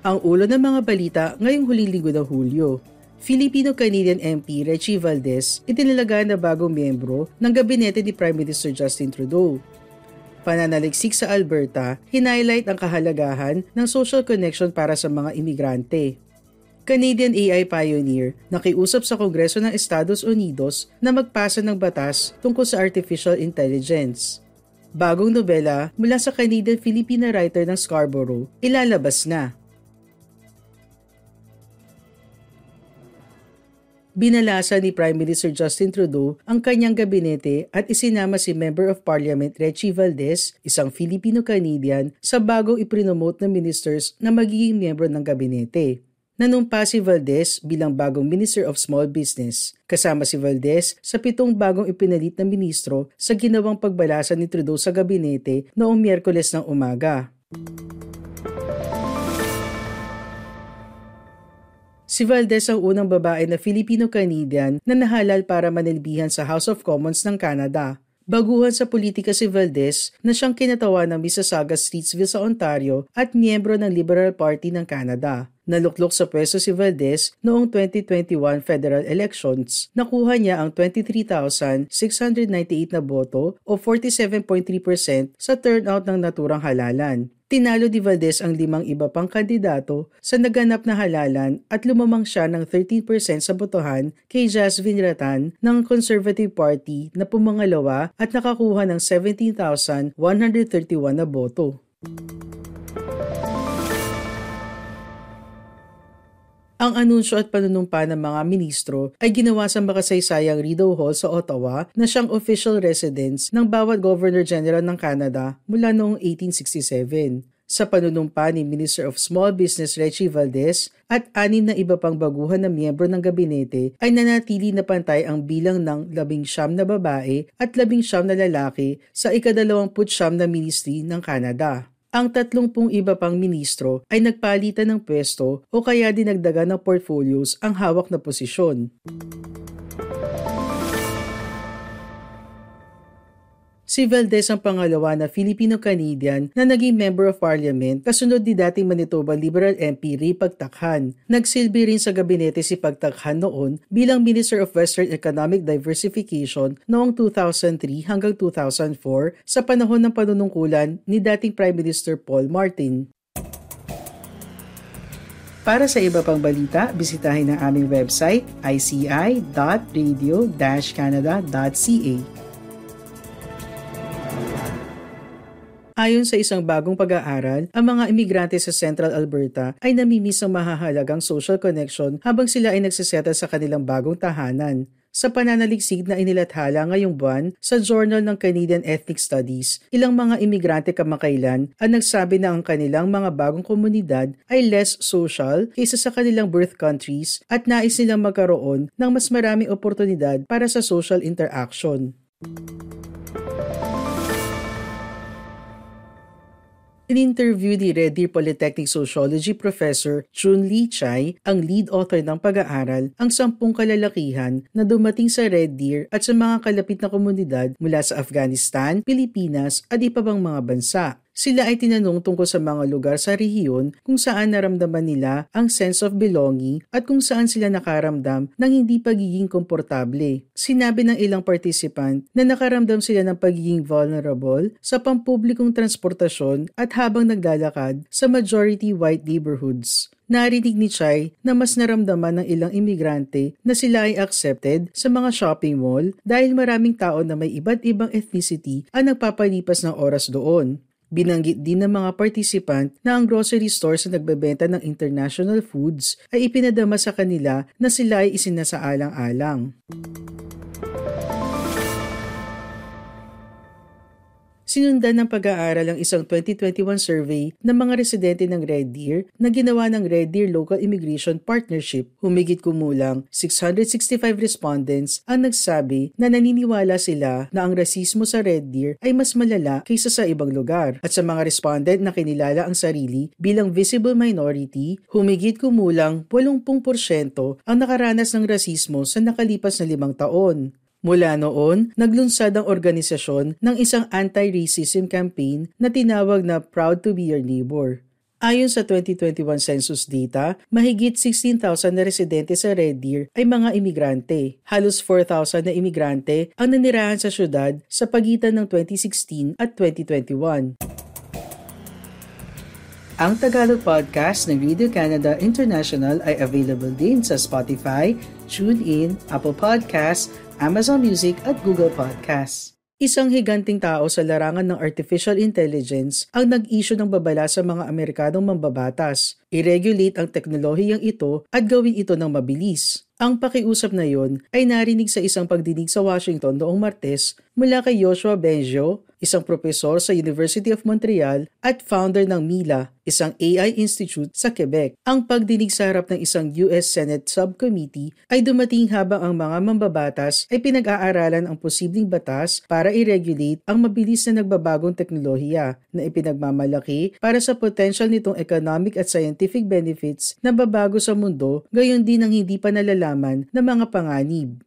Ang ulo ng mga balita ngayong huling linggo ng Hulyo. Filipino-Canadian MP Reggie Valdez itinalaga na bagong miyembro ng gabinete ni Prime Minister Justin Trudeau. Pananaliksik sa Alberta, hinighlight ang kahalagahan ng social connection para sa mga imigrante. Canadian AI pioneer nakiusap sa Kongreso ng Estados Unidos na magpasa ng batas tungkol sa artificial intelligence. Bagong nobela mula sa Canadian-Filipina writer ng Scarborough ilalabas na. Binalasa ni Prime Minister Justin Trudeau ang kanyang gabinete at isinama si Member of Parliament Reggie Valdez, isang Filipino-Canadian, sa bagong iprinomote ng ministers na magiging miyembro ng gabinete. Nanumpa si Valdez bilang bagong Minister of Small Business. Kasama si Valdez sa pitong bagong ipinalit na ministro sa ginawang pagbalasa ni Trudeau sa gabinete noong Miyerkules ng umaga. Si Valdez ang unang babae na Filipino-Canadian na nahalal para manilbihan sa House of Commons ng Canada. Baguhan sa politika si Valdez na siyang kinatawa ng Mississauga Streetsville sa Ontario at miyembro ng Liberal Party ng Canada. Naluklok sa pwesto si Valdez noong 2021 federal elections. Nakuha niya ang 23,698 na boto o 47.3% sa turnout ng naturang halalan. Tinalo ni Valdez ang limang iba pang kandidato sa naganap na halalan at lumamang siya ng 13% sa botohan kay Jasmine Ratan ng Conservative Party na pumangalawa at nakakuha ng 17,131 na boto. Ang anunsyo at panunumpa ng mga ministro ay ginawa sa makasaysayang Rideau Hall sa Ottawa na siyang official residence ng bawat Governor General ng Canada mula noong 1867 sa panunumpa ni Minister of Small Business Reggie Valdez at anim na iba pang baguhan na miyembro ng gabinete ay nanatili na pantay ang bilang ng labing siyam na babae at labing siyam na lalaki sa ikadalawamput siyam na ministry ng Canada. Ang tatlong pong iba pang ministro ay nagpalitan ng pwesto o kaya dinagdagan ng portfolios ang hawak na posisyon. Si Valdez ang pangalawa na Filipino-Canadian na naging Member of Parliament kasunod ni dating Manitoba Liberal MP Ray Pagtakhan. Nagsilbi rin sa gabinete si Pagtakhan noon bilang Minister of Western Economic Diversification noong 2003 hanggang 2004 sa panahon ng panunungkulan ni dating Prime Minister Paul Martin. Para sa iba pang balita, bisitahin ang aming website ici.radio-canada.ca. Ayon sa isang bagong pag-aaral, ang mga imigrante sa Central Alberta ay namimiss ang mahahalagang social connection habang sila ay nagsisettle sa kanilang bagong tahanan sa pananaliksik na inilathala ngayong buwan sa Journal ng Canadian Ethnic Studies, ilang mga imigrante kamakailan ang nagsabi na ang kanilang mga bagong komunidad ay less social kaysa sa kanilang birth countries at nais nilang magkaroon ng mas maraming oportunidad para sa social interaction. In-interview ni Red Deer Polytechnic Sociology Professor Chun Lee Chai, ang lead author ng pag-aaral, ang sampung kalalakihan na dumating sa Red Deer at sa mga kalapit na komunidad mula sa Afghanistan, Pilipinas at iba pang mga bansa. Sila ay tinanong tungkol sa mga lugar sa rehiyon kung saan naramdaman nila ang sense of belonging at kung saan sila nakaramdam ng hindi pagiging komportable. Sinabi ng ilang participant na nakaramdam sila ng pagiging vulnerable sa pampublikong transportasyon at habang naglalakad sa majority white neighborhoods. Narinig ni Chai na mas naramdaman ng ilang imigrante na sila ay accepted sa mga shopping mall dahil maraming tao na may iba't ibang ethnicity ang nagpapalipas ng oras doon. Binanggit din ng mga participant na ang grocery store sa nagbebenta ng international foods ay ipinadama sa kanila na sila ay isinasaalang-alang. Sinundan ng pag-aaral ang isang 2021 survey ng mga residente ng Red Deer na ginawa ng Red Deer Local Immigration Partnership. Humigit kumulang 665 respondents ang nagsabi na naniniwala sila na ang rasismo sa Red Deer ay mas malala kaysa sa ibang lugar. At sa mga respondent na kinilala ang sarili bilang visible minority, humigit kumulang 80% ang nakaranas ng rasismo sa nakalipas na limang taon. Mula noon, naglunsad ang organisasyon ng isang anti-racism campaign na tinawag na Proud to be your neighbor. Ayon sa 2021 census data, mahigit 16,000 na residente sa Red Deer ay mga imigrante. Halos 4,000 na imigrante ang nanirahan sa syudad sa pagitan ng 2016 at 2021. Ang Tagalog podcast ng Radio Canada International ay available din sa Spotify, TuneIn, Apple Podcasts, Amazon Music at Google Podcasts. Isang higanting tao sa larangan ng artificial intelligence ang nag-issue ng babala sa mga Amerikanong mambabatas. I-regulate ang teknolohiyang ito at gawin ito ng mabilis. Ang pakiusap na yon ay narinig sa isang pagdinig sa Washington noong Martes mula kay Joshua Bengio, isang propesor sa University of Montreal at founder ng MILA, isang AI institute sa Quebec. Ang pagdinig sa harap ng isang US Senate Subcommittee ay dumating habang ang mga mambabatas ay pinag-aaralan ang posibleng batas para i-regulate ang mabilis na nagbabagong teknolohiya na ipinagmamalaki para sa potential nitong economic at scientific benefits na babago sa mundo gayon din ang hindi pa nalalaman ng mga panganib.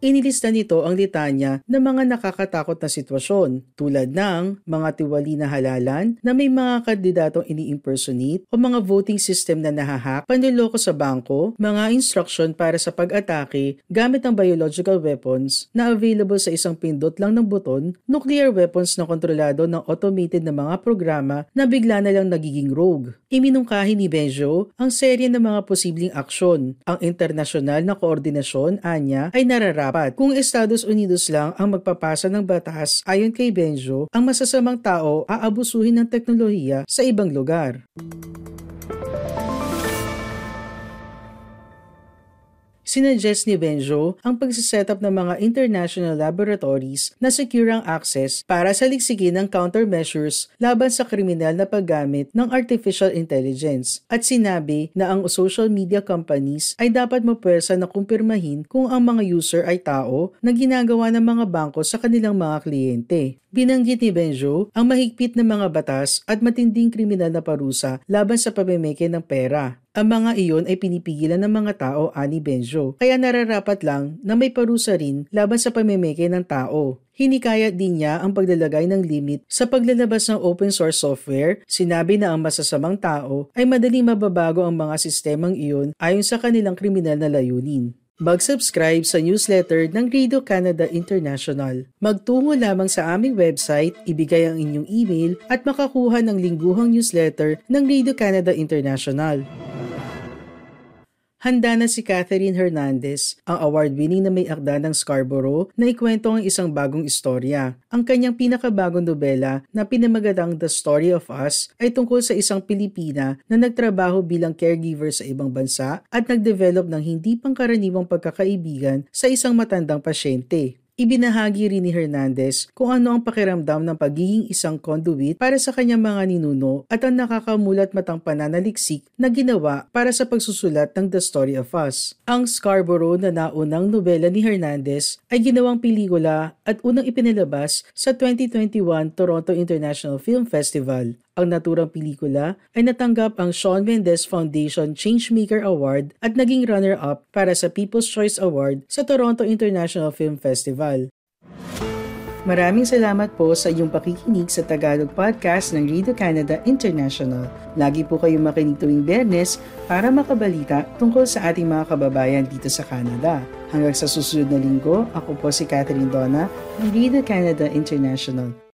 Inilista nito ang litanya ng mga nakakatakot na sitwasyon tulad ng mga tiwali na halalan na may mga kandidatong ini-impersonate o mga voting system na nahahack, panliloko sa bangko, mga instruction para sa pag-atake gamit ang biological weapons na available sa isang pindot lang ng buton, nuclear weapons na kontrolado ng automated na mga programa na bigla na lang nagiging rogue. Iminungkahi ni Benjo ang serye ng mga posibleng aksyon. Ang internasyonal na koordinasyon, anya, ay nararapat dapat. Kung Estados Unidos lang ang magpapasa ng batas ayon kay Benjo, ang masasamang tao aabusuhin ng teknolohiya sa ibang lugar. Sinuggest ni Benjo ang pagsiset up ng mga international laboratories na secure ang access para sa liksikin ng countermeasures laban sa kriminal na paggamit ng artificial intelligence at sinabi na ang social media companies ay dapat mapwersa na kumpirmahin kung ang mga user ay tao na ginagawa ng mga bangko sa kanilang mga kliyente. Binanggit ni Benjo ang mahigpit na mga batas at matinding kriminal na parusa laban sa pamimeke ng pera. Ang mga iyon ay pinipigilan ng mga tao ani Benjo, kaya nararapat lang na may parusa rin laban sa pamimeke ng tao. Hinikayat din niya ang paglalagay ng limit sa paglalabas ng open source software. Sinabi na ang masasamang tao ay madaling mababago ang mga sistemang iyon ayon sa kanilang kriminal na layunin. Mag-subscribe sa newsletter ng Radio Canada International. Magtungo lamang sa aming website, ibigay ang inyong email at makakuha ng lingguhang newsletter ng Radio Canada International. Handa na si Catherine Hernandez, ang award-winning na may akda ng Scarborough na ikwento ang isang bagong istorya. Ang kanyang pinakabagong nobela na pinamagatang The Story of Us ay tungkol sa isang Pilipina na nagtrabaho bilang caregiver sa ibang bansa at nagdevelop ng hindi pangkaraniwang pagkakaibigan sa isang matandang pasyente. Ibinahagi rin ni Hernandez kung ano ang pakiramdam ng pagiging isang conduit para sa kanyang mga ninuno at ang nakakamulat matang pananaliksik na ginawa para sa pagsusulat ng The Story of Us. Ang Scarborough na naunang nobela ni Hernandez ay ginawang pelikula at unang ipinalabas sa 2021 Toronto International Film Festival. Ang naturang pelikula ay natanggap ang Shawn Mendes Foundation Changemaker Award at naging runner-up para sa People's Choice Award sa Toronto International Film Festival. Maraming salamat po sa iyong pakikinig sa Tagalog Podcast ng Radio Canada International. Lagi po kayong makinig tuwing Bernes para makabalita tungkol sa ating mga kababayan dito sa Canada. Hanggang sa susunod na linggo, ako po si Catherine Donna ng Radio Canada International.